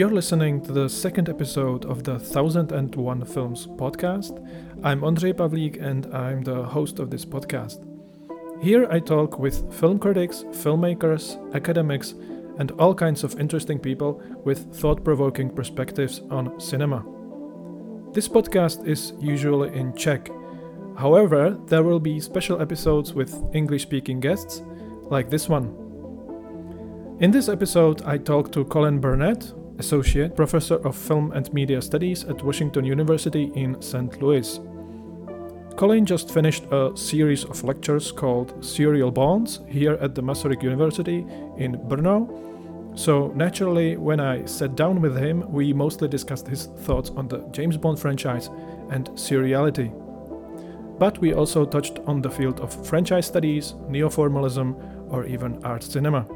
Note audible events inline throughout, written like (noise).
You're listening to the second episode of the 1001 Films podcast. I'm Ondřej Pavlík and I'm the host of this podcast. Here I talk with film critics, filmmakers, academics, and all kinds of interesting people with thought provoking perspectives on cinema. This podcast is usually in Czech. However, there will be special episodes with English speaking guests, like this one. In this episode, I talk to Colin Burnett, Associate Professor of Film and Media Studies at Washington University in St. Louis. Colin just finished a series of lectures called Serial Bonds here at the Masaryk University in Brno. So, naturally, when I sat down with him, we mostly discussed his thoughts on the James Bond franchise and seriality. But we also touched on the field of franchise studies, neoformalism, or even art cinema.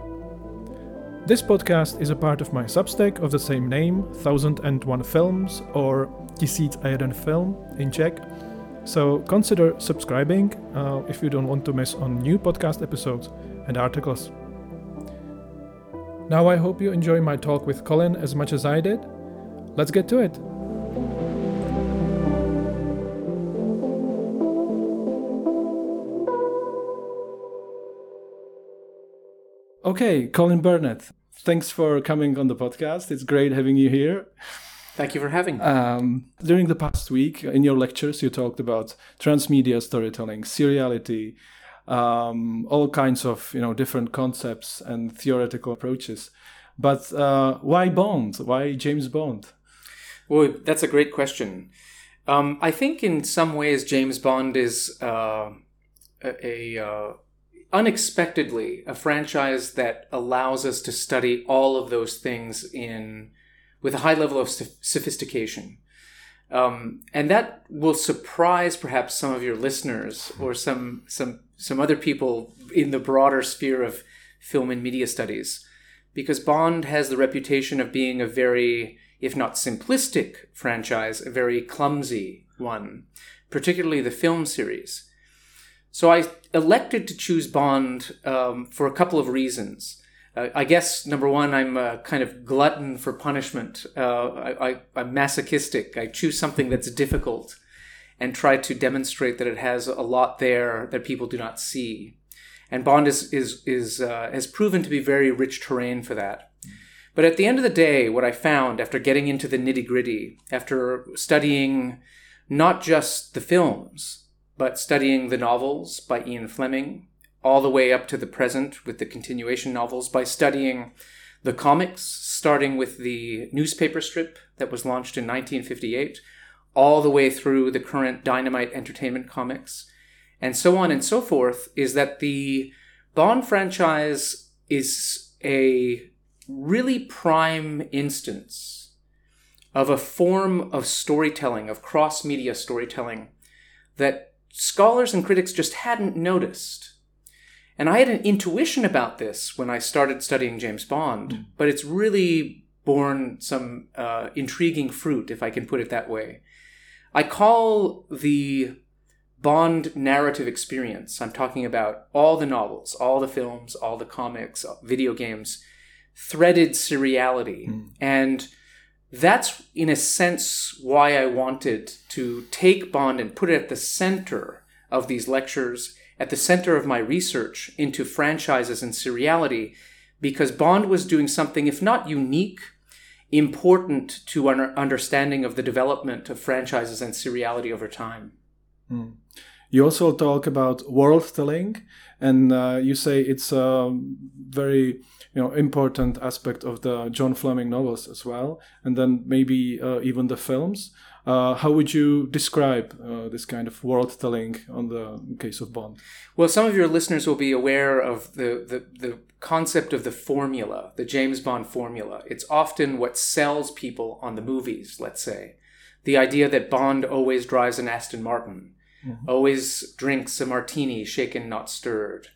This podcast is a part of my Substack of the same name, 1001 Films or Tisíc jeden film in Czech. So consider subscribing uh, if you don't want to miss on new podcast episodes and articles. Now I hope you enjoy my talk with Colin as much as I did. Let's get to it. Okay, Colin Burnett, thanks for coming on the podcast. It's great having you here. Thank you for having me. Um, during the past week, in your lectures, you talked about transmedia storytelling, seriality, um, all kinds of you know different concepts and theoretical approaches. But uh, why Bond? Why James Bond? Well, that's a great question. Um, I think in some ways James Bond is uh, a, a uh, unexpectedly a franchise that allows us to study all of those things in with a high level of sophistication. Um, and that will surprise perhaps some of your listeners or some some some other people in the broader sphere of film and media studies, because Bond has the reputation of being a very, if not simplistic franchise, a very clumsy one, particularly the film series. So I elected to choose Bond um, for a couple of reasons. Uh, I guess number one, I'm a kind of glutton for punishment. Uh, I, am masochistic. I choose something that's difficult and try to demonstrate that it has a lot there that people do not see. And Bond is is is uh, has proven to be very rich terrain for that. But at the end of the day, what I found after getting into the nitty gritty, after studying not just the films, but studying the novels by Ian Fleming, all the way up to the present with the continuation novels, by studying the comics, starting with the newspaper strip that was launched in 1958, all the way through the current Dynamite Entertainment comics, and so on and so forth, is that the Bond franchise is a really prime instance of a form of storytelling, of cross media storytelling, that scholars and critics just hadn't noticed. And I had an intuition about this when I started studying James Bond, mm. but it's really borne some uh, intriguing fruit, if I can put it that way. I call the Bond narrative experience, I'm talking about all the novels, all the films, all the comics, video games, threaded seriality. Mm. And that's in a sense why I wanted to take Bond and put it at the center of these lectures, at the center of my research into franchises and seriality, because Bond was doing something, if not unique, important to our understanding of the development of franchises and seriality over time. Mm. You also talk about world telling, and uh, you say it's a very you know important aspect of the Ian Fleming novels as well, and then maybe uh, even the films. Uh, how would you describe uh, this kind of world telling on the case of Bond? Well, some of your listeners will be aware of the, the, the concept of the formula, the James Bond formula. It's often what sells people on the movies, let's say. The idea that Bond always drives an Aston Martin, mm-hmm. always drinks a martini, shaken, not stirred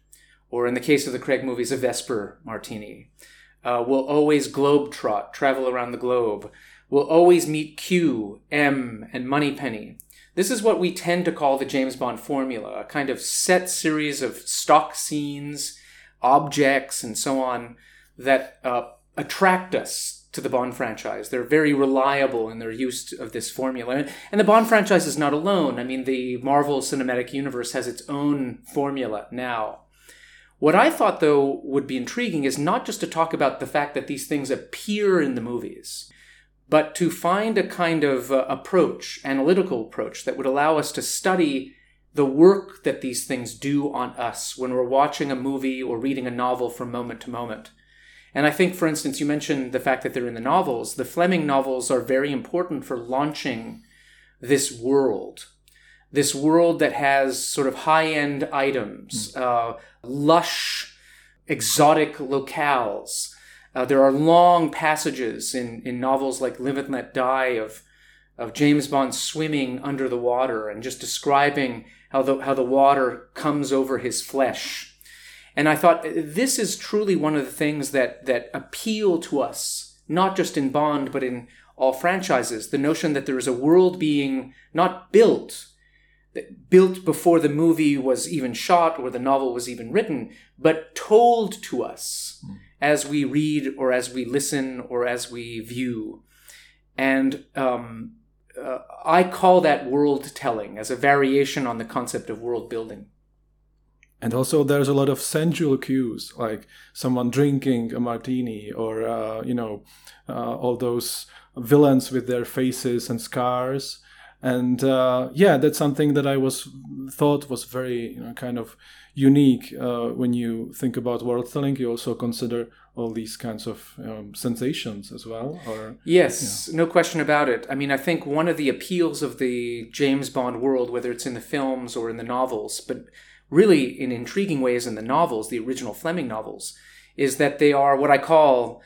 or in the case of the Craig movies, a Vesper martini. Uh, will always globetrot, travel around the globe. Will always meet Q, M, and Moneypenny. This is what we tend to call the James Bond formula, a kind of set series of stock scenes, objects, and so on that uh, attract us to to the Bond franchise. They're very reliable in their use of this formula. And the Bond franchise is not alone. I mean, the Marvel Cinematic Universe has its own formula now. What I thought, though, would be intriguing is not just to talk about the fact that these things appear in the movies, but to find a kind of uh, approach, analytical approach, that would allow us to study the work that these things do on us when we're watching a movie or reading a novel from moment to moment. And I think, for instance, you mentioned the fact that they're in the novels. The Fleming novels are very important for launching this world this world that has sort of high end items, mm. uh, lush, exotic locales. Uh, there are long passages in, in novels like Live and Let Die of, of James Bond swimming under the water and just describing how the, how the water comes over his flesh. And I thought this is truly one of the things that, that appeal to us, not just in Bond, but in all franchises. The notion that there is a world being not built, built before the movie was even shot or the novel was even written, but told to us mm. as we read or as we listen or as we view. And um, uh, I call that world telling as a variation on the concept of world building. And also, there's a lot of sensual cues, like someone drinking a martini, or uh, you know, uh, all those villains with their faces and scars and uh, yeah that's something that i was thought was very you know, kind of unique uh, when you think about world telling you also consider all these kinds of um, sensations as well or yes no question about it. I mean i think one of the appeals of the james bond world whether it's in the films or in the novels but really in intriguing ways in the novels the original fleming novels is that they are what i call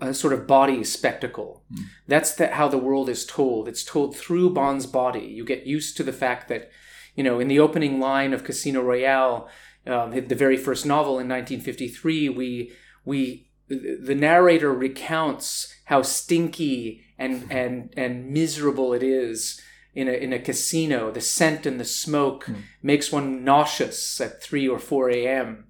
a, sort of body spectacle. Mm. That's the, how the world is told. It's told through Bond's body. You get used to the fact that, you know, in the opening line of Casino Royale, um, the very first novel in 1953, we we the narrator recounts how stinky and and and miserable it is in a in a casino. The scent and the smoke mm. makes one nauseous at three or four a.m.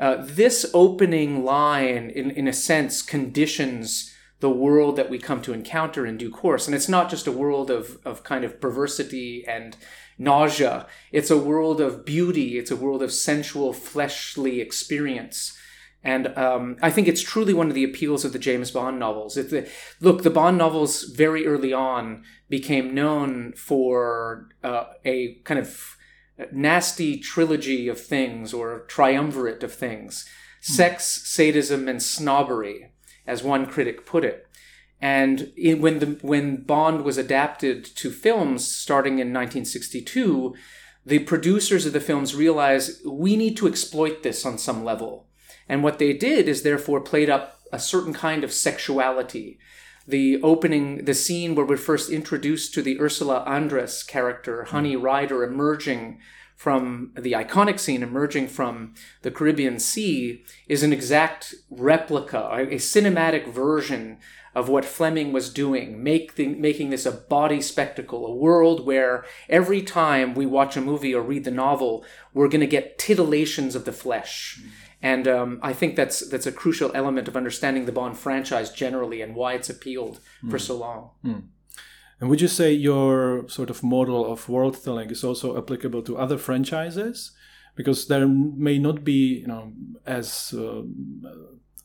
Uh, this opening line, in, in a sense, conditions the world that we come to encounter in due course. And it's not just a world of, of kind of perversity and nausea, it's a world of beauty, it's a world of sensual, fleshly experience. And um, I think it's truly one of the appeals of the James Bond novels. The, look, the Bond novels very early on became known for uh, a kind of nasty trilogy of things or triumvirate of things hmm. sex, sadism, and snobbery, as one critic put it. And in, when, the, when Bond was adapted to films starting in 1962, the producers of the films realized we need to exploit this on some level. And what they did is therefore played up a certain kind of sexuality. The opening, the scene where we're first introduced to the Ursula Andress character, Honey Ryder, emerging from the iconic scene emerging from the Caribbean Sea is an exact replica, a, cinematic version of what Fleming was doing, the, making this a body spectacle, a world where every time we watch a movie or read the novel, we're going to get titillations of the flesh. Mm. And um, I think that's that's a crucial element of understanding the Bond franchise generally and why it's appealed mm. for so long. Mm. And would you say your sort of model of world telling is also applicable to other franchises? Because there may not be, you know, as uh,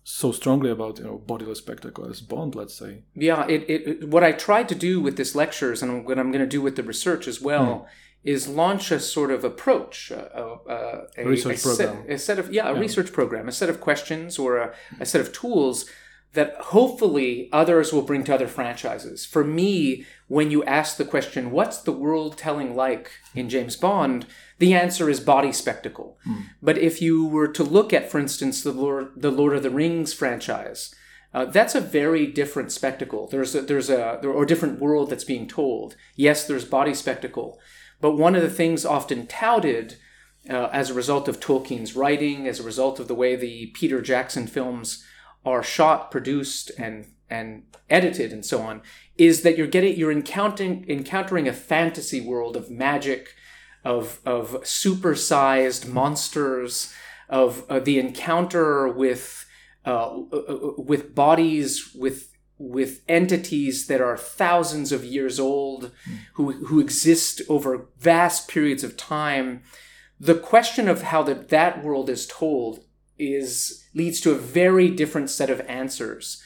so strongly about you know bodiless spectacle as Bond, let's say. Yeah, it, it what I tried to do with this lectures and what I'm going to do with the research as well. Mm. Is launch a sort of approach, a, a, a research a program, set, a set of yeah, a yeah. research program, a set of questions or a, a set of tools that hopefully others will bring to other franchises. For me, when you ask the question, what's the world telling like in James Bond? The answer is body spectacle. Mm. But if you were to look at, for instance, the Lord, the Lord of the Rings franchise, uh, that's a very different spectacle. There's a, there's a there, or different world that's being told. Yes, there's body spectacle, but one of the things often touted uh, as a result of Tolkien's writing, as a result of the way the Peter Jackson films are shot, produced, and and edited and so on, is that you're getting you're encountering encountering a fantasy world of magic, of of supersized monsters, of uh, the encounter with uh, uh, uh with bodies with with entities that are thousands of years old, who who exist over vast periods of time. The question of how that that world is told is leads to a very different set of answers.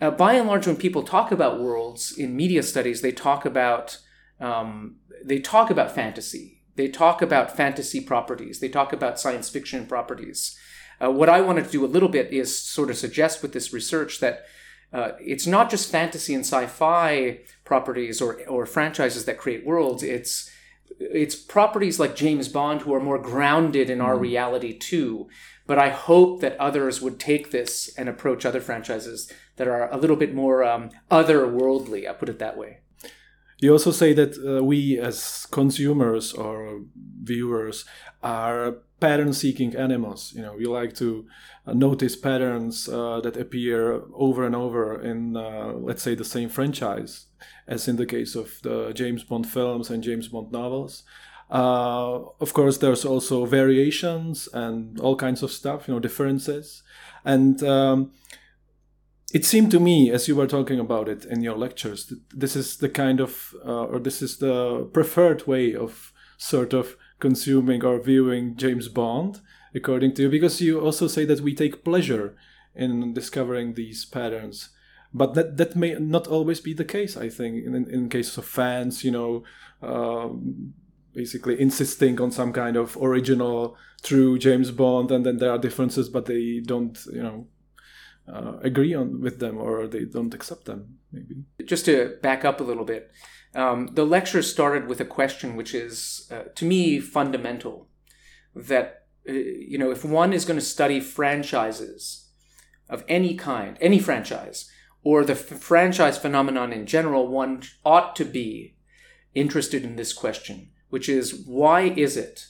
Uh, by and large, when people talk about worlds in media studies, they talk about um, they talk about fantasy. They talk about fantasy properties. They talk about science fiction properties. Uh, what I wanted to do a little bit is sort of suggest with this research that uh, it's not just fantasy and sci-fi properties or, or franchises that create worlds. It's it's properties like James Bond who are more grounded in our mm. reality too. But I hope that others would take this and approach other franchises that are a little bit more um, otherworldly. I put it that way. You also say that uh, we, as consumers or viewers, are pattern-seeking animals. You know, we like to uh, notice patterns uh, that appear over and over in, uh, let's say, the same franchise, as in the case of the James Bond films and James Bond novels. Uh, of course, there's also variations and all kinds of stuff, you know, differences. And um, it seemed to me, as you were talking about it in your lectures, that this is the kind of, uh, or this is the preferred way of sort of consuming or viewing James Bond, according to you, because you also say that we take pleasure in discovering these patterns. But that, that may not always be the case, I think, in, in cases of fans, you know, um, basically insisting on some kind of original true James Bond, and then there are differences, but they don't, you know, uh, agree on with them or they don't accept them. Maybe. Just to back up a little bit, um, the lecture started with a question which is, uh, to me, fundamental. That uh, you know, if one is going to study franchises of any kind, any franchise, or the f- franchise phenomenon in general, one ought to be interested in this question which is why is it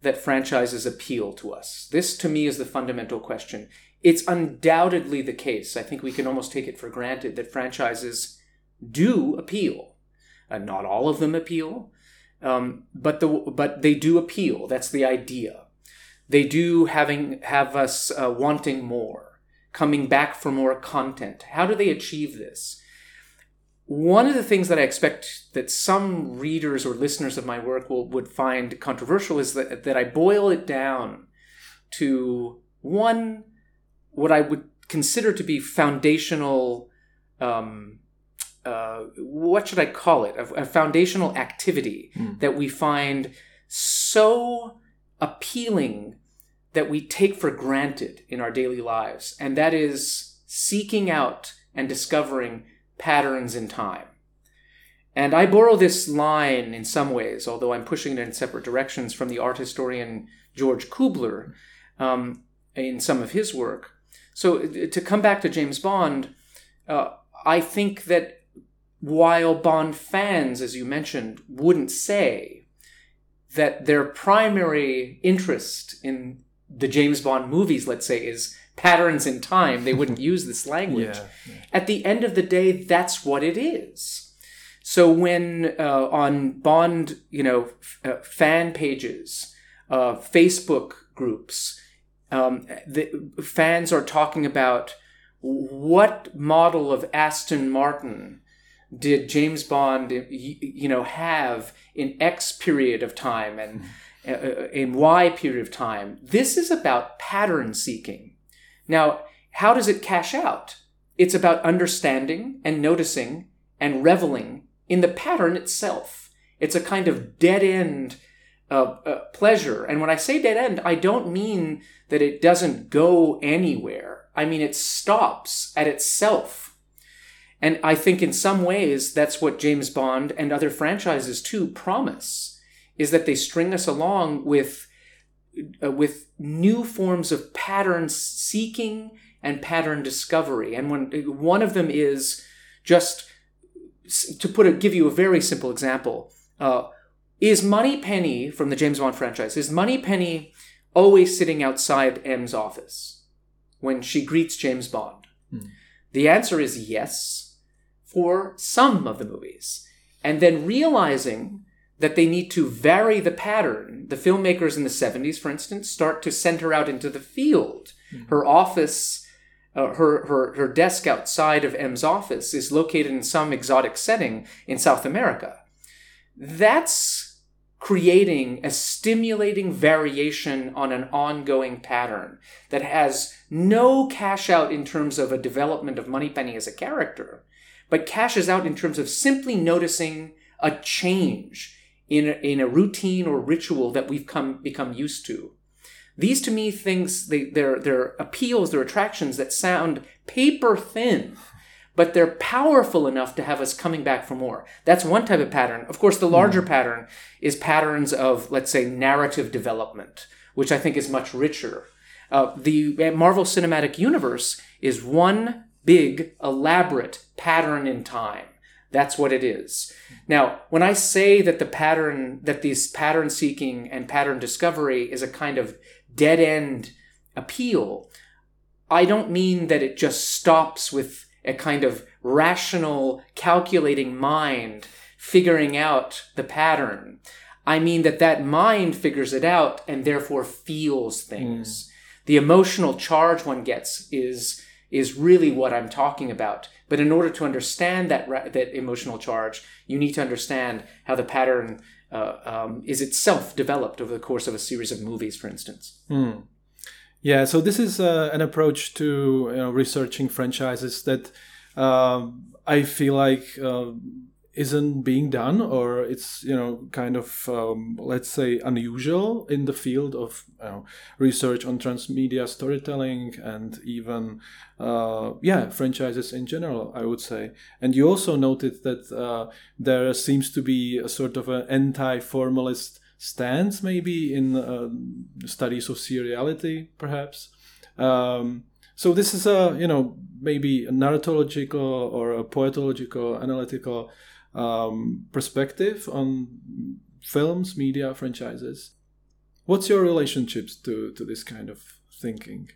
that franchises appeal to us? This, to me, is the fundamental question. It's undoubtedly the case. I think we can almost take it for granted that franchises do appeal. Uh, not all of them appeal, um, but the but they do appeal. That's the idea. They do having have us uh, wanting more, coming back for more content. How do they achieve this? one of the things that I expect that some readers or listeners of my work will would find controversial is that, that I boil it down to one what I would consider to be foundational um, uh, what should I call it? A, a foundational activity mm. that we find so appealing that we take for granted in our daily lives, and that is seeking out and discovering patterns in time. And I borrow this line in some ways, although I'm pushing it in separate directions, from the art historian George Kubler um, in some of his work. So, to come back to James Bond, uh, I think that while Bond fans, as you mentioned, wouldn't say that their primary interest in the James Bond movies, let's say, is patterns in time, they wouldn't (laughs) use this language. Yeah, yeah. At the end of the day, that's what it is. So when uh, on Bond, you know, f- uh, fan pages, uh, Facebook groups, um, the fans are talking about what model of Aston Martin did James Bond, you know, have in X period of time and uh, in Y period of time. This is about pattern seeking. Now, how does it cash out? It's about understanding and noticing and reveling in the pattern itself. It's a kind of dead end uh, uh, pleasure. And when I say dead end, I don't mean that it doesn't go anywhere. I mean, it stops at itself. And I think in some ways, that's what James Bond and other franchises too promise, is that they string us along with uh, with new forms of pattern seeking and pattern discovery. And when one of them is just to put a, give you a very simple example, uh, is Moneypenny from the James Bond franchise? Is Moneypenny always sitting outside M's office when she greets James Bond? Hmm. The answer is yes for some of the movies. And then realizing that they need to vary the pattern. The filmmakers in the 70s, for instance, start to send her out into the field. Mm-hmm. Her office uh, her, her, her desk outside of M's office is located in some exotic setting in South America. That's creating a stimulating variation on an ongoing pattern that has no cash out in terms of a development of Moneypenny as a character, but cashes out in terms of simply noticing a change in a, in a routine or ritual that we've come become used to. These to me things they, they're they're appeals, they're attractions that sound paper thin, but they're powerful enough to have us coming back for more. That's one type of pattern. Of course, the larger mm. pattern is patterns of let's say narrative development, which I think is much richer. Uh, the Marvel Cinematic Universe is one big, elaborate pattern in time. That's what it is. Now, when I say that the pattern, that this pattern seeking and pattern discovery is a kind of dead end appeal, I don't mean that it just stops with a kind of rational, calculating mind figuring out the pattern. I mean that that mind figures it out and therefore feels things. Mm. The emotional charge one gets is is really what I'm talking about. But in order to understand that that emotional charge, you need to understand how the pattern uh, um, is itself developed over the course of a series of movies, for instance. Mm. Yeah, so this is uh, an approach to you know, researching franchises that uh, I feel like uh, isn't being done or it's you know kind of um, let's say unusual in the field of you know, research on transmedia storytelling and even uh, yeah franchises in general i would say. And you also noted that uh, there seems to be a sort of an anti-formalist stance maybe in uh, studies of seriality perhaps. Um, so this is a you know maybe a narratological or a poetological analytical um, perspective on films, media, franchises. What's your relationships to to this kind of thinking?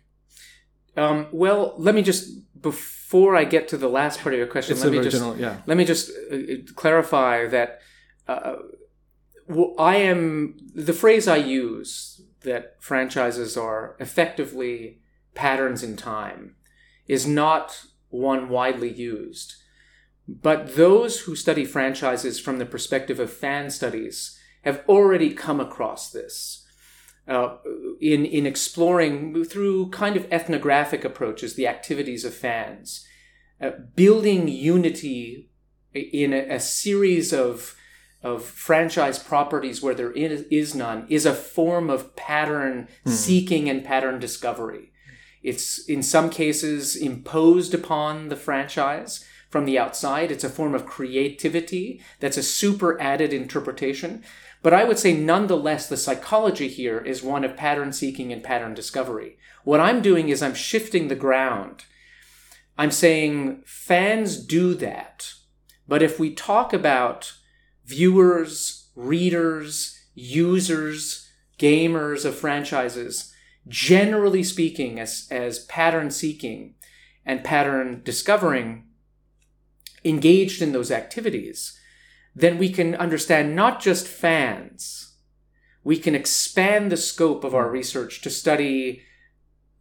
Um, well, let me just before I get to the last part of your question, it's let me just yeah. let me just uh, clarify that uh, I am the phrase I use that franchises are effectively patterns in time is not one widely used. But those who study franchises from the perspective of fan studies have already come across this. Uh, in in exploring through kind of ethnographic approaches the activities of fans, uh, building unity in a, a, series of of franchise properties where there is, is none is a form of pattern mm. seeking and pattern discovery. It's in some cases imposed upon the franchise from the outside. It's a form of creativity that's a super added interpretation. But I would say, nonetheless, the psychology here is one of pattern seeking and pattern discovery. What I'm doing is I'm shifting the ground. I'm saying fans do that. But if we talk about viewers, readers, users, gamers of franchises, generally speaking, as, as pattern seeking and pattern discovering, engaged in those activities, then we can understand not just fans, we can expand the scope of our research to study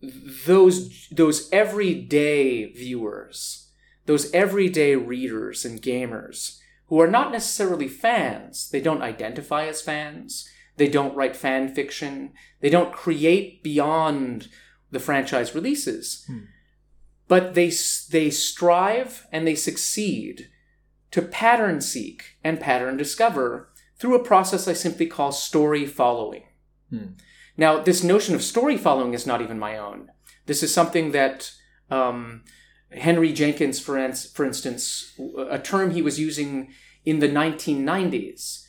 those, those everyday viewers, those everyday readers and gamers who are not necessarily fans. They don't identify as fans. They don't write fan fiction. They don't create beyond the franchise releases. Hmm but they, they strive and they succeed to pattern seek and pattern discover through a process I simply call story following. Hmm. Now, this notion of story following is not even my own. This is something that um, Henry Jenkins, for, for instance, a term he was using in the 1990s,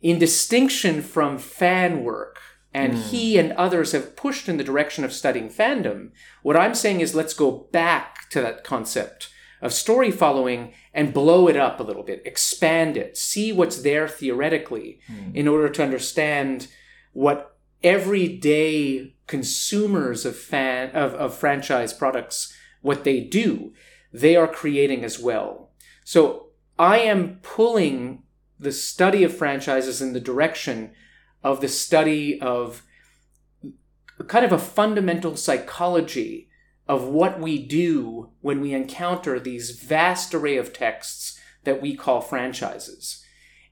in distinction from fan work and mm. he and others have pushed in the direction of studying fandom. What I'm saying is let's go back to that concept of story following and blow it up a little bit, expand it, see what's there theoretically mm. in order to understand what everyday consumers of fan of, of franchise products what they do they are creating as well so i am pulling the study of franchises in the direction of the study of kind of a fundamental psychology of what we do when we encounter these vast array of texts that we call franchises.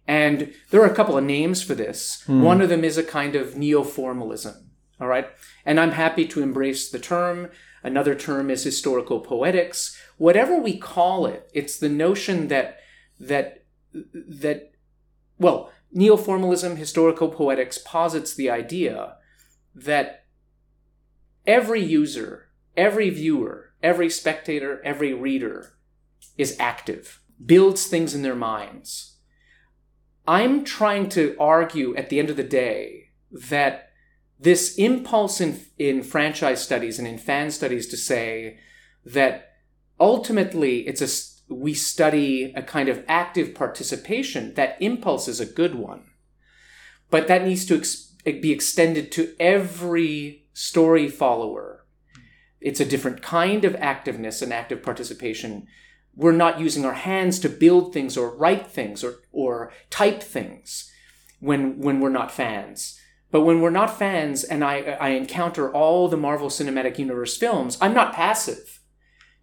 And there are a couple of names for this. Mm. One of them is a kind of neo-formalism. All right. And I'm happy to embrace the term. Another term is historical poetics. Whatever we call it, it's the notion that that that well, neo-formalism, historical poetics posits the idea that every user, every viewer, every spectator, every reader is active, builds things in their minds. I'm trying to argue at the end of the day that this impulse in, in franchise studies and in fan studies to say that ultimately it's a we study a kind of active participation that impulse is a good one. But that needs to ex- be extended to every story follower. It's a different kind of activeness and active participation. We're not using our hands to build things or write things or, or type things when when we're not fans. But when we're not fans and I, I encounter all the Marvel Cinematic Universe films, I'm not passive.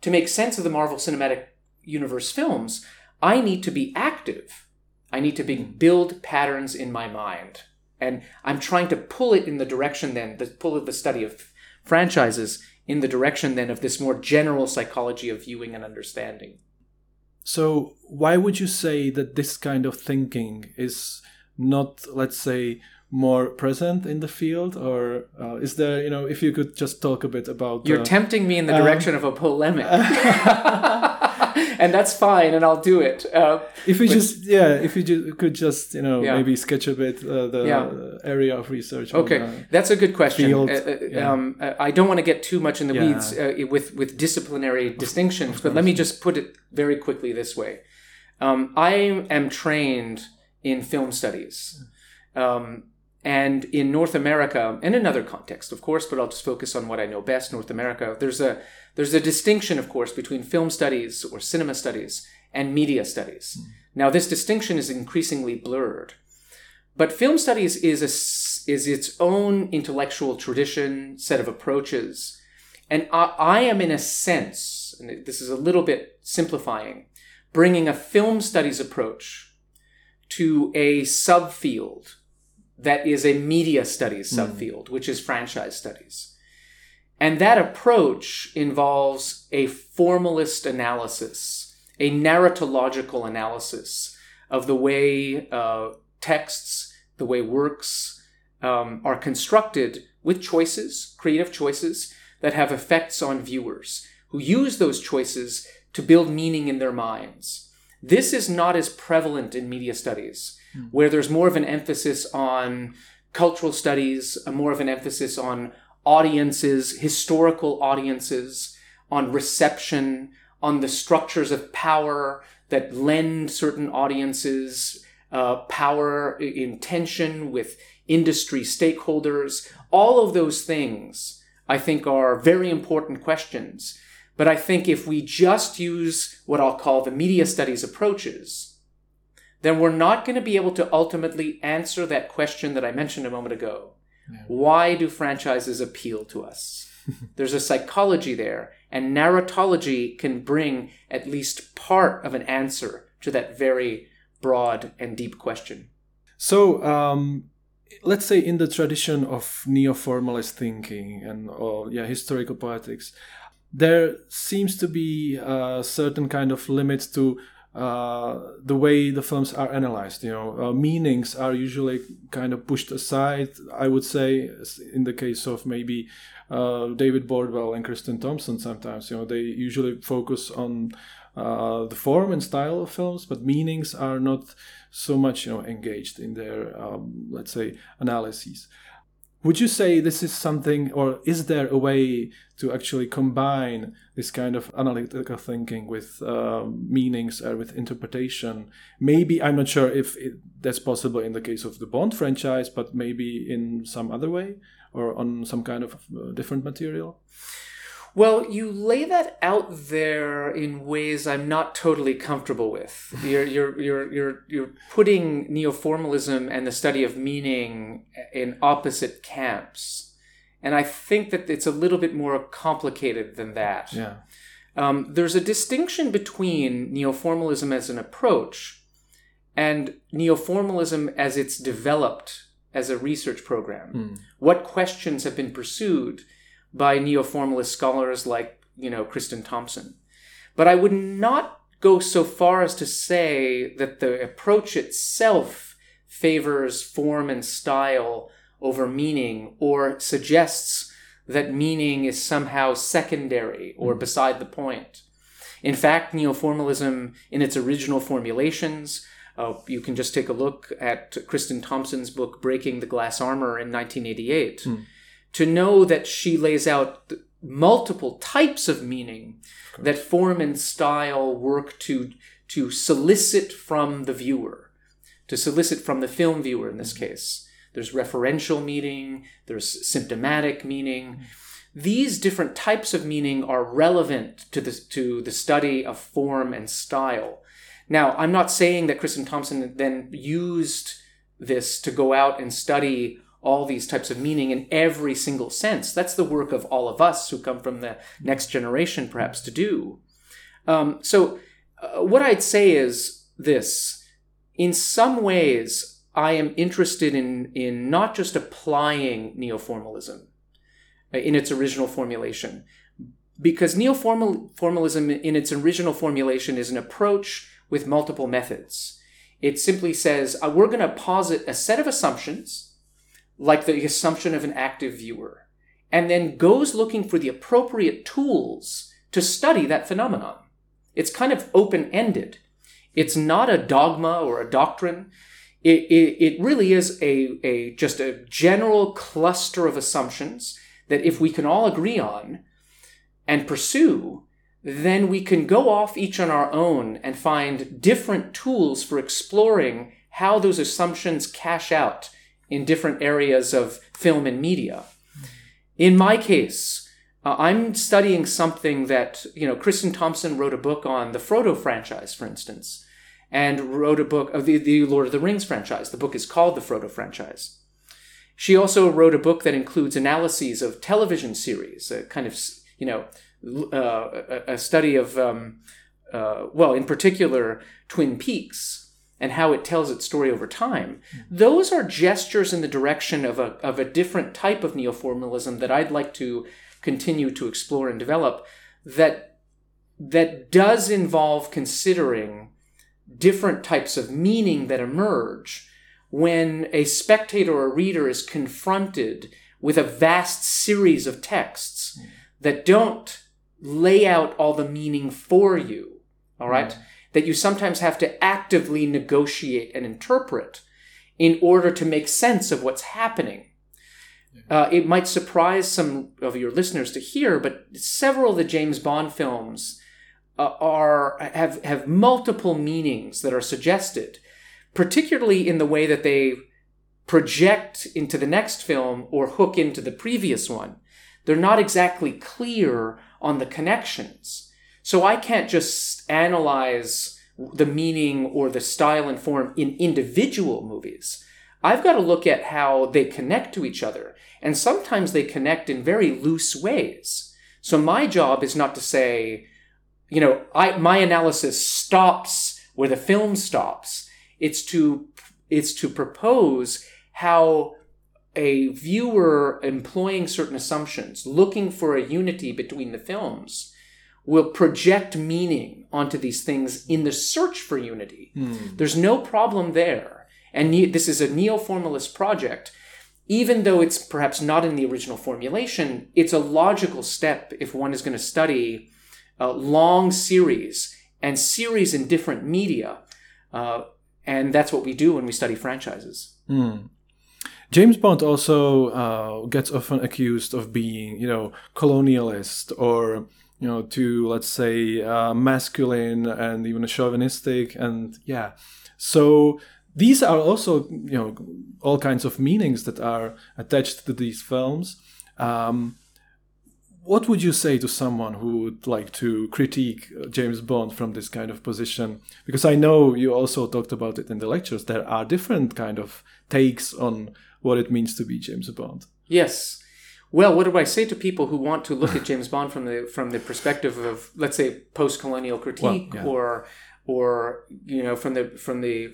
To make sense of the Marvel Cinematic Universe films, I need to be active. I need to be, build patterns in my mind. And I'm trying to pull it in the direction then, the, pull of the study of franchises in the direction then of this more general psychology of viewing and understanding. So, why would you say that this kind of thinking is not, let's say, more present in the field or uh, is there you know if you could just talk a bit about you're uh, tempting me in the direction um, of a polemic (laughs) (laughs) (laughs) and that's fine and i'll do it uh, if we just yeah if you ju- could just you know yeah. maybe sketch a bit uh, the yeah. area of research okay on, that's a good question uh, uh, yeah. um, i don't want to get too much in the weeds with with disciplinary distinctions but let me just put it very quickly this way um, i am trained in film studies um, and in North America, and in other contexts, of course, but I'll just focus on what I know best, North America, there's a there's a distinction, of course, between film studies or cinema studies and media studies. Mm. Now, this distinction is increasingly blurred. But film studies is a, is its own intellectual tradition, set of approaches. And I, I am, in a sense, and this is a little bit simplifying, bringing a film studies approach to a subfield that is a media studies hmm. subfield, mm. which is franchise studies. And that approach involves a formalist analysis, a narratological analysis of the way uh, texts, the way works um, are constructed with choices, creative choices that have effects on viewers who use those choices to build meaning in their minds. This is not as prevalent in media studies mm. where there's more of an emphasis on cultural studies, more of an emphasis on audiences, historical audiences, on reception, on the structures of power that lend certain audiences uh, power in tension with industry stakeholders. All of those things, I think, are very important questions. But I think if we just use what I'll call the media studies approaches, then we're not going to be able to ultimately answer that question that I mentioned a moment ago. Yeah. Why do franchises appeal to us? (laughs) There's a psychology there, and narratology can bring at least part of an answer to that very broad and deep question. So, um, let's say in the tradition of neo-formalist thinking and or yeah historical poetics, there seems to be a certain kind of limits to uh, the way the films are analyzed. You know, uh, meanings are usually kind of pushed aside. I would say, in the case of maybe uh, David Bordwell and Kristin Thompson, sometimes you know they usually focus on uh, the form and style of films, but meanings are not so much you know engaged in their um, let's say analyses. Would you say this is something, or is there a way to actually combine this kind of analytical thinking with uh, meanings or with interpretation? Maybe, I'm not sure if it, that's possible in the case of the Bond franchise, but maybe in some other way or on some kind of uh, different material? Well, you lay that out there in ways I'm not totally comfortable with. You're (sighs) you're you're you're you're putting neo-formalism and the study of meaning in opposite camps. And I think that it's a little bit more complicated than that. Yeah. Um, there's a distinction between neoformalism as an approach and neoformalism as it's developed as a research program. Mm. What questions have been pursued by neoformalist scholars like, you know, Kristin Thompson? But I would not go so far as to say that the approach itself favors form and style over meaning or suggests that meaning is somehow secondary or beside the point. In fact, neoformalism, in its original formulations, uh, you can just take a look at Kristin Thompson's book, Breaking the Glass Armor in 1988, to know that she lays out multiple types of meaning that form and style work to, to solicit from the viewer, to solicit from the film viewer in this mm-hmm. case. There's referential meaning, there's symptomatic meaning. Mm-hmm. These different types of meaning are relevant to the, to the study of form and style. Now, I'm not saying that Kristin Thompson then used this to go out and study all these types of meaning in every single sense. That's the work of all of us who come from the next generation, perhaps, to do. Um, so, uh, what I'd say is this in some ways, I am interested in, in not just applying neoformalism uh, in its original formulation, because neoformalism in its original formulation is an approach with multiple methods. It simply says, uh, we're going to posit a set of assumptions, like the assumption of an active viewer, and then goes looking for the appropriate tools to study that phenomenon. It's kind of open ended. It's not a dogma or a doctrine. It, it, it really is a, a just a general cluster of assumptions that if we can all agree on and pursue, then we can go off each on our own and find different tools for exploring how those assumptions cash out in different areas of film and media. In my case, uh, I'm studying something that, you know, Kristin Thompson wrote a book on the Frodo franchise, for instance, and wrote a book of the, the Lord of the Rings franchise. The book is called the Frodo franchise. She also wrote a book that includes analyses of television series, a kind of, you know, uh, a, a, study of, um, uh, well, in particular, Twin Peaks and how it tells its story over time. Those are gestures in the direction of a, of a different type of neoformalism that I'd like to continue to explore and develop that, that does involve considering different types of meaning that emerge when a spectator or a reader is confronted with a vast series of texts that don't lay out all the meaning for you, all right? Mm. That you sometimes have to actively negotiate and interpret in order to make sense of what's happening. Uh, it might surprise some of your listeners to hear, but several of the James Bond films uh, are have have multiple meanings that are suggested, particularly in the way that they project into the next film or hook into the previous one. They're not exactly clear on the connections. So I can't just analyze the meaning or the style and form in individual movies. I've got to look at how they connect to each other. And sometimes they connect in very loose ways. So my job is not to say, you know, I, my analysis stops where the film stops. It's to, it's to propose how a viewer employing certain assumptions, looking for a unity between the films, will project meaning onto these things in the search for unity. Mm. There's no problem there. And ne- this is a neo formalist project. Even though it's perhaps not in the original formulation, it's a logical step if one is going to study a long series and series in different media. Uh, and that's what we do when we study franchises. Mm. James Bond also uh, gets often accused of being, you know, colonialist or, you know, to let's say uh, masculine and even chauvinistic, and yeah. So these are also, you know, all kinds of meanings that are attached to these films. Um, what would you say to someone who would like to critique James Bond from this kind of position? Because I know you also talked about it in the lectures. There are different kind of takes on what it means to be James Bond. Yes. Well, what do I say to people who want to look at James Bond from the from the perspective of let's say post-colonial critique Well, yeah. or or you know from the from the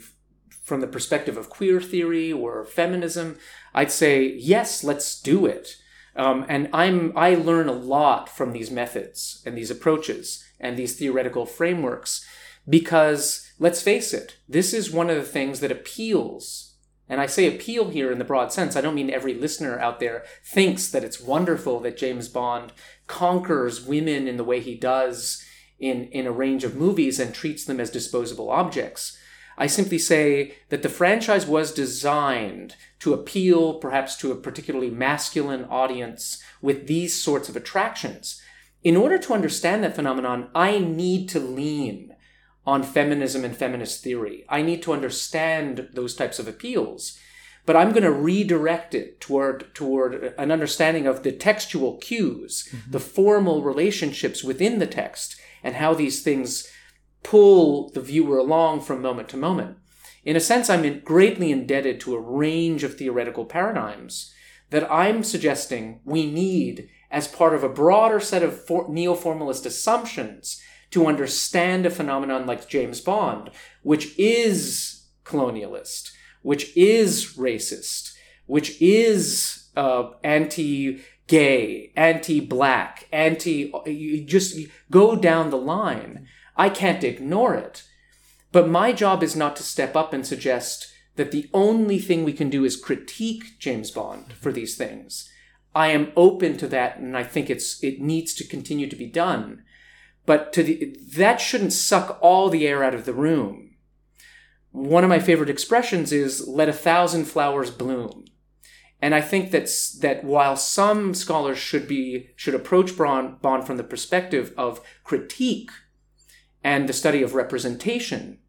from the perspective of queer theory or feminism? I'd say yes, let's do it. Um, and I'm I learn a lot from these methods and these approaches and these theoretical frameworks because let's face it, this is one of the things that appeals and I say appeal here in the broad sense. I don't mean every listener out there thinks that it's wonderful that James Bond conquers women in the way he does in, in a range of movies and treats them as disposable objects. I simply say that the franchise was designed to appeal perhaps to a particularly masculine audience with these sorts of attractions. In order to understand that phenomenon, I need to lean on feminism and feminist theory. I need to understand those types of appeals. But I'm going to redirect it toward, toward an understanding of the textual cues, mm-hmm. the formal relationships within the text, and how these things pull the viewer along from moment to moment. In a sense, I'm greatly indebted to a range of theoretical paradigms that I'm suggesting we need as part of a broader set of for- neo-formalist assumptions to understand a phenomenon like James Bond, which is colonialist, which is racist, which is uh, anti-gay, anti-black, anti. You just go down the line. I can't ignore it. But my job is not to step up and suggest that the only thing we can do is critique James Bond for these things. I am open to that, and I think it's it needs to continue to be done. But to the that shouldn't suck all the air out of the room. One of my favorite expressions is "let a thousand flowers bloom," and I think that's that while some scholars should be should approach Bond, Bond from the perspective of critique and the study of representation,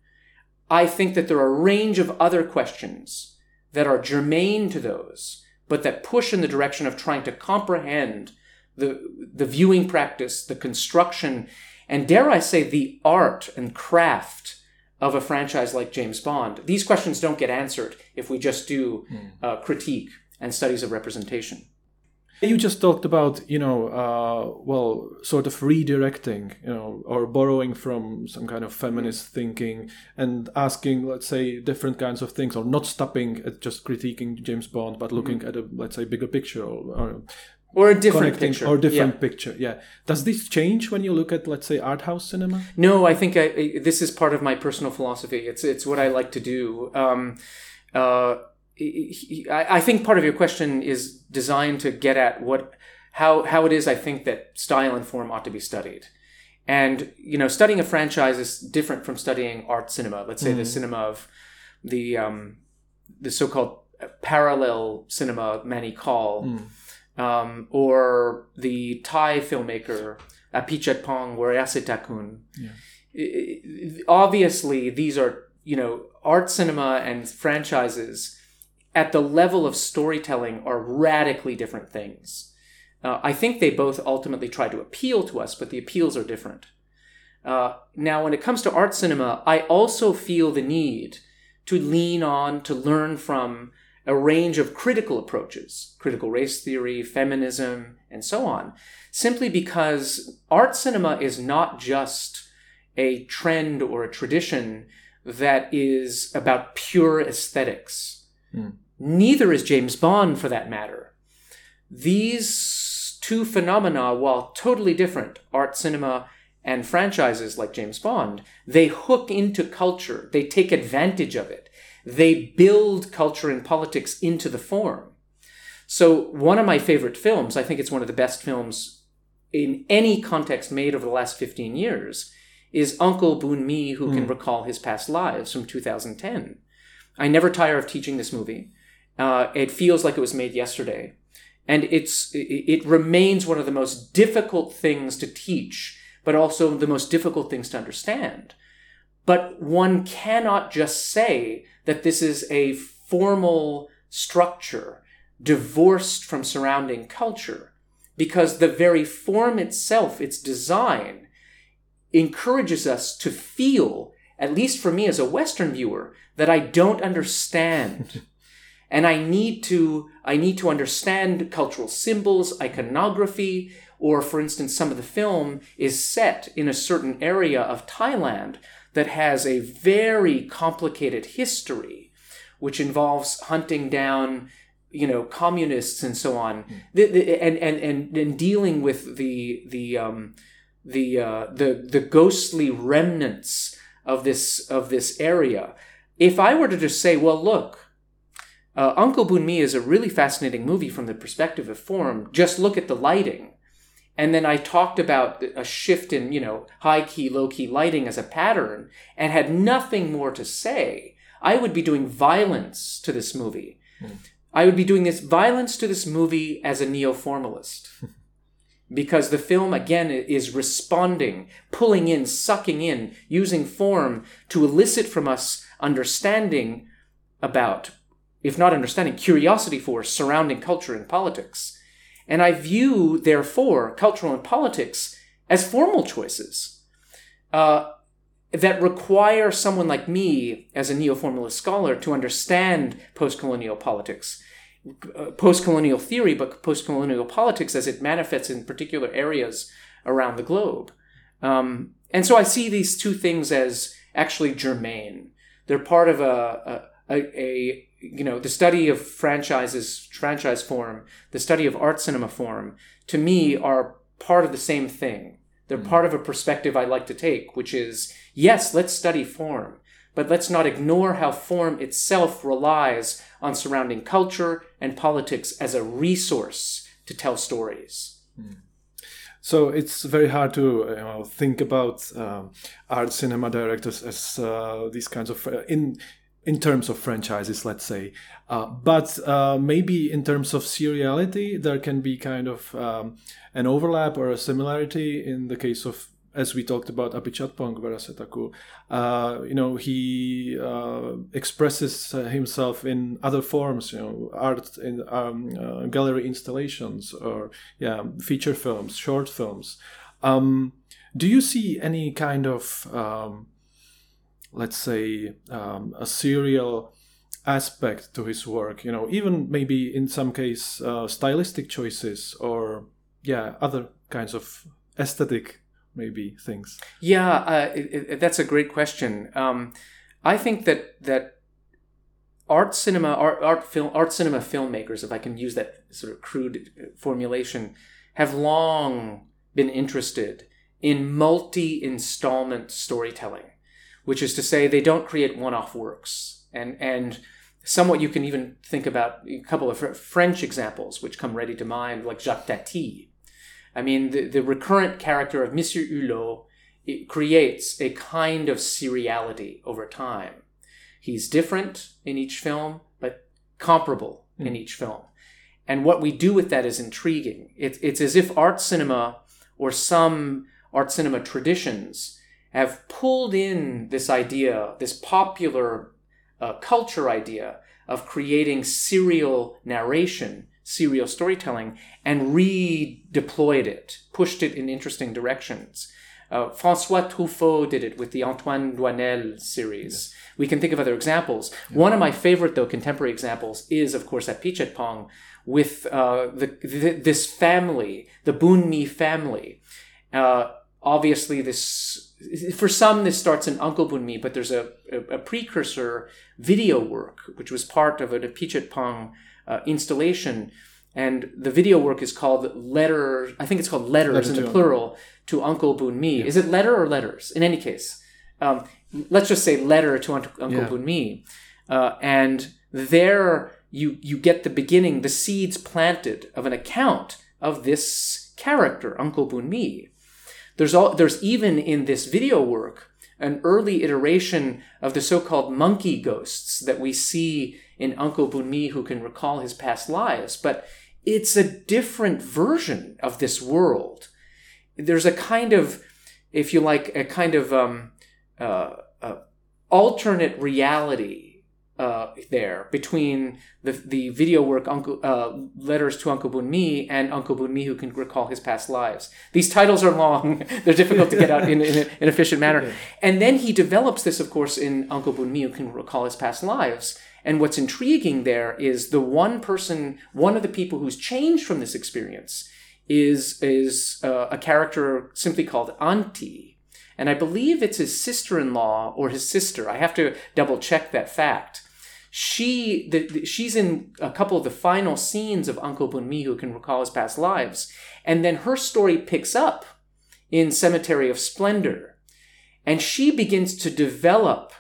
I think that there are a range of other questions that are germane to those, but that push in the direction of trying to comprehend the, the viewing practice, the construction, and dare I say, the art and craft of a franchise like James Bond. These questions don't get answered if we just do uh, critique and studies of representation. You just talked about, you know, uh, well, sort of redirecting, you know, or borrowing from some kind of feminist thinking and asking, let's say, different kinds of things, or not stopping at just critiquing James Bond, but looking at a, let's say, bigger picture or, or Or a different picture. or different Yeah. picture. Yeah. Does this change when you look at, let's say, art house cinema? No, I think I, I- this is part of my personal philosophy. It's it's what I like to do. Um, uh, I, I think part of your question is designed to get at what how how it is I think that style and form ought to be studied. And you know, studying a franchise is different from studying art cinema. Let's say the cinema of the um, the so-called parallel cinema Mani Kaul, um, or the Thai filmmaker Apichatpong Weerasethakul. I- I- Obviously, these are you know art cinema and franchises at the level of storytelling are radically different things. Uh, I think they both ultimately try to appeal to us, but the appeals are different. Uh, now, when it comes to art cinema, I also feel the need to lean on, to learn from a range of critical approaches critical race theory, feminism, and so on, simply because art cinema is not just a trend or a tradition that is about pure aesthetics. Hmm. Neither is James Bond, for that matter. These two phenomena, while totally different, art cinema and franchises like James Bond, they hook into culture. They take advantage of it. They build culture and politics into the form. So, one of my favorite films, I think it's one of the best films in any context made over the last 15 years, is Uncle Boonmee Who Can Recall His Past Lives from 2010. I never tire of teaching this movie. Uh, it feels like it was made yesterday. And it's, it, it remains one of the most difficult things to teach, but also the most difficult things to understand. But one cannot just say that this is a formal structure divorced from surrounding culture, because the very form itself, its design, encourages us to feel, at least for me as a Western viewer, that I don't understand. (laughs) and I need to I need to understand cultural symbols, iconography, or for instance, some of the film is set in a certain area of Thailand that has a very complicated history, which involves hunting down you know communists and so on, mm. the, the, and, and and and dealing with the the um, the uh, the the ghostly remnants of this of this area. If I were to just say, well, look, uh, Uncle Boonmee is a really fascinating movie from the perspective of form. Just look at the lighting. And then I talked about a shift in, you know, high key, low key lighting as a pattern and had nothing more to say. I would be doing violence to this movie. Mm. I would be doing this violence to this movie as a neo formalist. (laughs) because the film, again, is responding, pulling in, sucking in, using form to elicit from us understanding about, if not understanding, curiosity for surrounding culture and politics. And I view, therefore, cultural and politics as formal choices uh, that require someone like me, as a neo formalist scholar, to understand postcolonial politics, uh, post colonial theory, but postcolonial politics as it manifests in particular areas around the globe. Um, and so I see these two things as actually germane. They're part of a, a, a, you know the study of franchises franchise form the study of art cinema form to me are part of the same thing they're mm-hmm. part of a perspective i like to take which is yes let's study form but let's not ignore how form itself relies on surrounding culture and politics as a resource to tell stories mm. So it's very hard to you know, think about um, art cinema directors as uh, these kinds of uh, in in terms of franchises, let's say. Uh, but uh, maybe in terms of seriality, there can be kind of um, an overlap or a similarity in the case of, as we talked about, Apichatpong Weerasethakul. Uh, you know, he uh, expresses himself in other forms, you know, art in um, uh, gallery installations or, yeah, feature films, short films. Um, do you see any kind of um, let's say, um, a serial aspect to his work. You know, even maybe in some case uh, stylistic choices or yeah, other kinds of aesthetic maybe things. Yeah, uh, it, it, that's a great question. Um, I think that that art cinema, art, art film, art cinema filmmakers, if I can use that sort of crude formulation, have long been interested in multi-installment storytelling which is to say they don't create one-off works. And and somewhat you can even think about a couple of French examples which come ready to mind, like Jacques Tati. I mean, the, the recurrent character of Monsieur Hulot it creates a kind of seriality over time. He's different in each film, but comparable mm. in hmm. each film. And what we do with that is intriguing. It, it's as if art cinema or some art cinema traditions have pulled in this idea, this popular uh, culture idea of creating serial narration, serial storytelling, and redeployed it, pushed it in interesting directions. Uh, Francois Truffaut did it with the Antoine Doinel series. We can think of other examples. Yeah. One of my favorite, though, contemporary examples is, of course, Apichatpong with uh, the, the, this family, the Boonmee family. Uh, obviously, this for some this starts in Uncle Boonmee, but there's a, a, a, precursor video work which was part of a Apichatpong uh, installation, and the video work is called letter. I think it's called letters letter in the plural to Uncle Boonmee. Yeah. Is it letter or letters? In any case, um, let's just say letter to Uncle yeah. Boonmee, uh, and there you you get the beginning, the seeds planted of an account of this character, Uncle Boonmee there's all there's even in this video work an early iteration of the so-called monkey ghosts that we see in Uncle Boonmee who can recall his past lives, but it's a different version of this world. There's a kind of, if you like, a kind of um, uh, uh, alternate reality uh, there between the the video work Uncle uh, Letters to Uncle Boonmee and Uncle Boonmee who can recall his past lives. These titles are long; (laughs) they're difficult to get out in, in, an efficient manner. (laughs) Yeah. And then he develops this, of course, in Uncle Boonmee who can recall his past lives. And what's intriguing there is the one person, one of the people who's changed from this experience is is uh, a character simply called Anti, and I believe it's his sister-in-law or his sister. I have to double check that fact. She the, the, she's in a couple of the final scenes of Uncle Boonmee who can recall his past lives, and then her story picks up in Cemetery of Splendor, and she begins to develop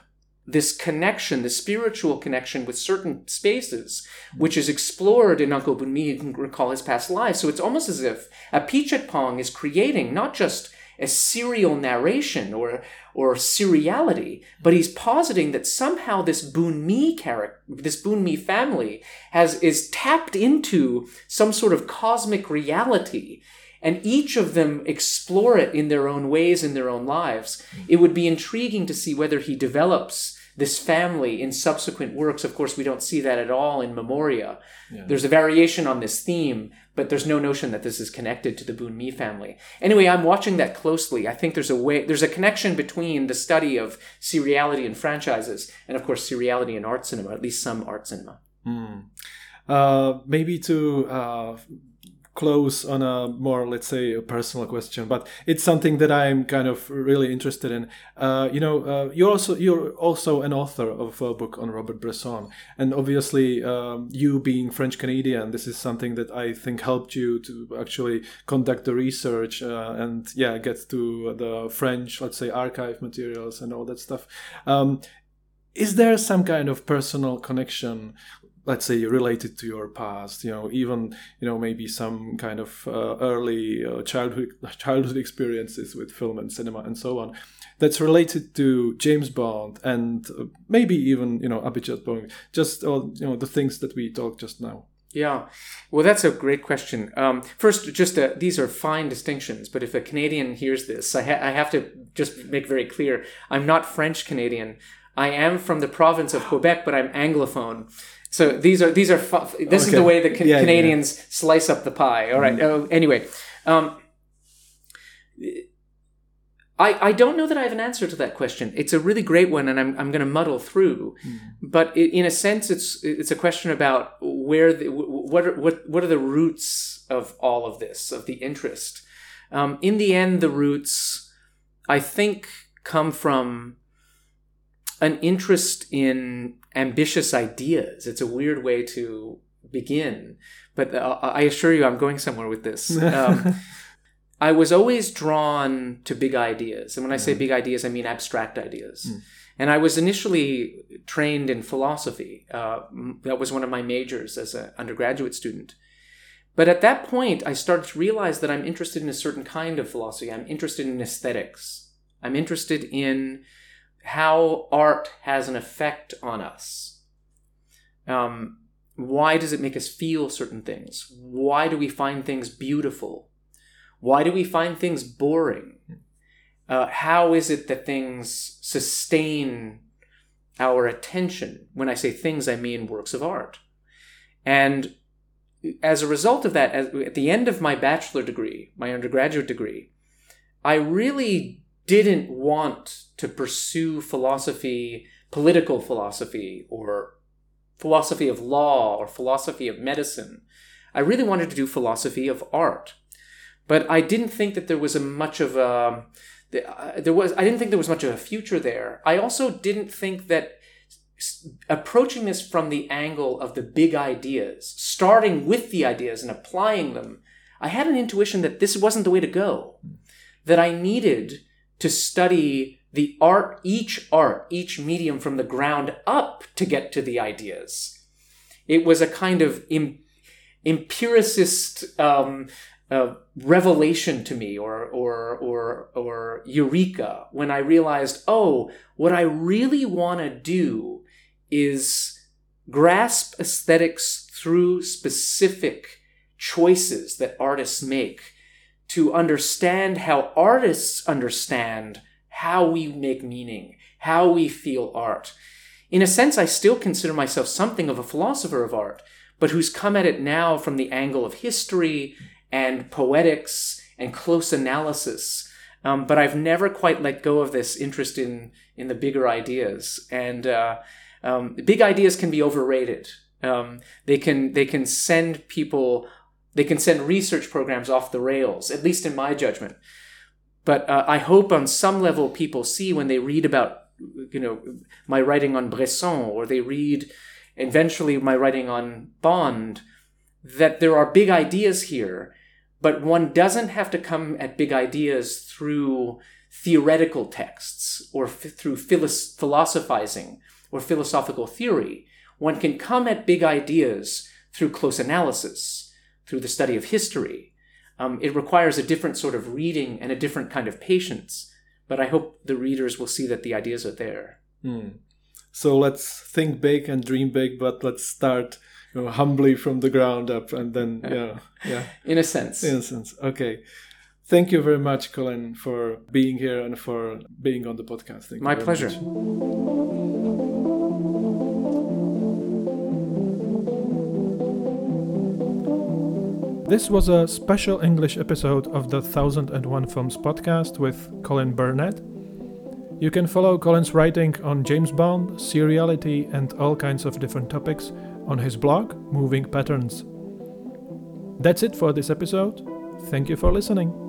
this connection, the spiritual connection with certain spaces, which is explored in Uncle Boonmee, you can recall his past lives. So it's almost as if Apichatpong is creating not just a serial narration or or seriality, but he's positing that somehow this Boonmee character, this Boonmee family, has is tapped into some sort of cosmic reality and each of them explore it in their own ways in their own lives. It would be intriguing to see whether he develops this family in subsequent works. Of course, we don't see that at all in Memoria. Yeah. There's a variation on this theme, but there's no notion that this is connected to the Boonmee family. Anyway, I'm watching that closely. I think there's a way, there's a connection between the study of seriality and franchises, and of course, seriality in art cinema, at least some art cinema. Mm. Uh, maybe to uh, close on a more let's say a personal question but it's something that i'm kind of really interested in. Uh, you know uh, you're also you're also an author of a book on robert bresson and obviously um, you being french canadian this is something that i think helped you to actually conduct the research uh, and yeah get to the french let's say archive materials and all that stuff. Um, is there some kind of personal connection let's say related to your past you know even you know maybe some kind of uh, early uh, childhood (laughs) childhood experiences with film and cinema and so on that's related to James Bond and uh, maybe even you know Apichatpong just all you know the things that we talked just now yeah, well, that's a great question. Um, first, just uh, these are fine distinctions, but if a Canadian hears this, I, ha- I have to just make very clear: I'm not French Canadian. I am from the province of Quebec, but I'm Anglophone. So these are these are fu- this okay. is the way the ca- yeah, Canadians yeah. slice up the pie. All right. mm. uh, anyway, um, I I don't know that I have an answer to that question. It's a really great one, and I'm I'm going to muddle through. Mm. But it, in a sense, it's it's a question about where the, what are, what what are the roots of all of this of the interest. Um, in the end, the roots I think come from an interest in ambitious ideas. It's a weird way to begin, but uh, I assure you, I'm going somewhere with this. Um, (laughs) I was always drawn to big ideas. And when I say big ideas, I mean abstract ideas. Mm. And I was initially trained in philosophy. Uh, that was one of my majors as an undergraduate student. But at that point, I started to realize that I'm interested in a certain kind of philosophy. I'm interested in aesthetics. I'm interested in how art has an effect on us. Um, why does it make us feel certain things? Why do we find things beautiful? Why do we find things boring? Uh, how is it that things sustain our attention? When I say things, I mean works of art. And as a result of that, at the end of my bachelor degree, my undergraduate degree, I really didn't want to pursue philosophy, political philosophy, or philosophy of law, or philosophy of medicine. I really wanted to do philosophy of art. But I didn't think that there was a much of a uh, there was I didn't think there was much of a future there. I also didn't think that approaching this from the angle of the big ideas, starting with the ideas and applying them, I had an intuition that this wasn't the way to go. That I needed to study the art, each art, each medium from the ground up to get to the ideas. It was a kind of em- empiricist um, uh, revelation to me, or or or or eureka, when I realized, oh, what I really want to do is grasp aesthetics through specific choices that artists make to understand how artists understand how we make meaning, how we feel art. in a sense, I still consider myself something of a philosopher of art, but who's come at it now from the angle of history and poetics and close analysis. Um, but I've never quite let go of this interest in in the bigger ideas. And uh, um, big ideas can be overrated. Um, they can they can send people they can send research programs off the rails, at least in my judgment. But uh, I hope on some level people see when they read about you know my writing on Bresson or they read eventually my writing on Bond that there are big ideas here, but one doesn't have to come at big ideas through theoretical texts or f- through philosophizing or philosophical theory. One can come at big ideas through close analysis, through the study of history. Um, it requires a different sort of reading and a different kind of patience, but I hope the readers will see that the ideas are there. Mm. So let's think big and dream big, but let's start you know, humbly from the ground up, and then (laughs) yeah, yeah. In a sense. In a sense. Okay. Thank you very much, Colin, for being here and for being on the podcast. Thank My pleasure. This was a special English episode of the 1001 Films podcast with Colin Burnett. You can follow Colin's writing on James Bond, seriality, and all kinds of different topics on his blog, Moving Patterns. That's it for this episode. Thank you for listening.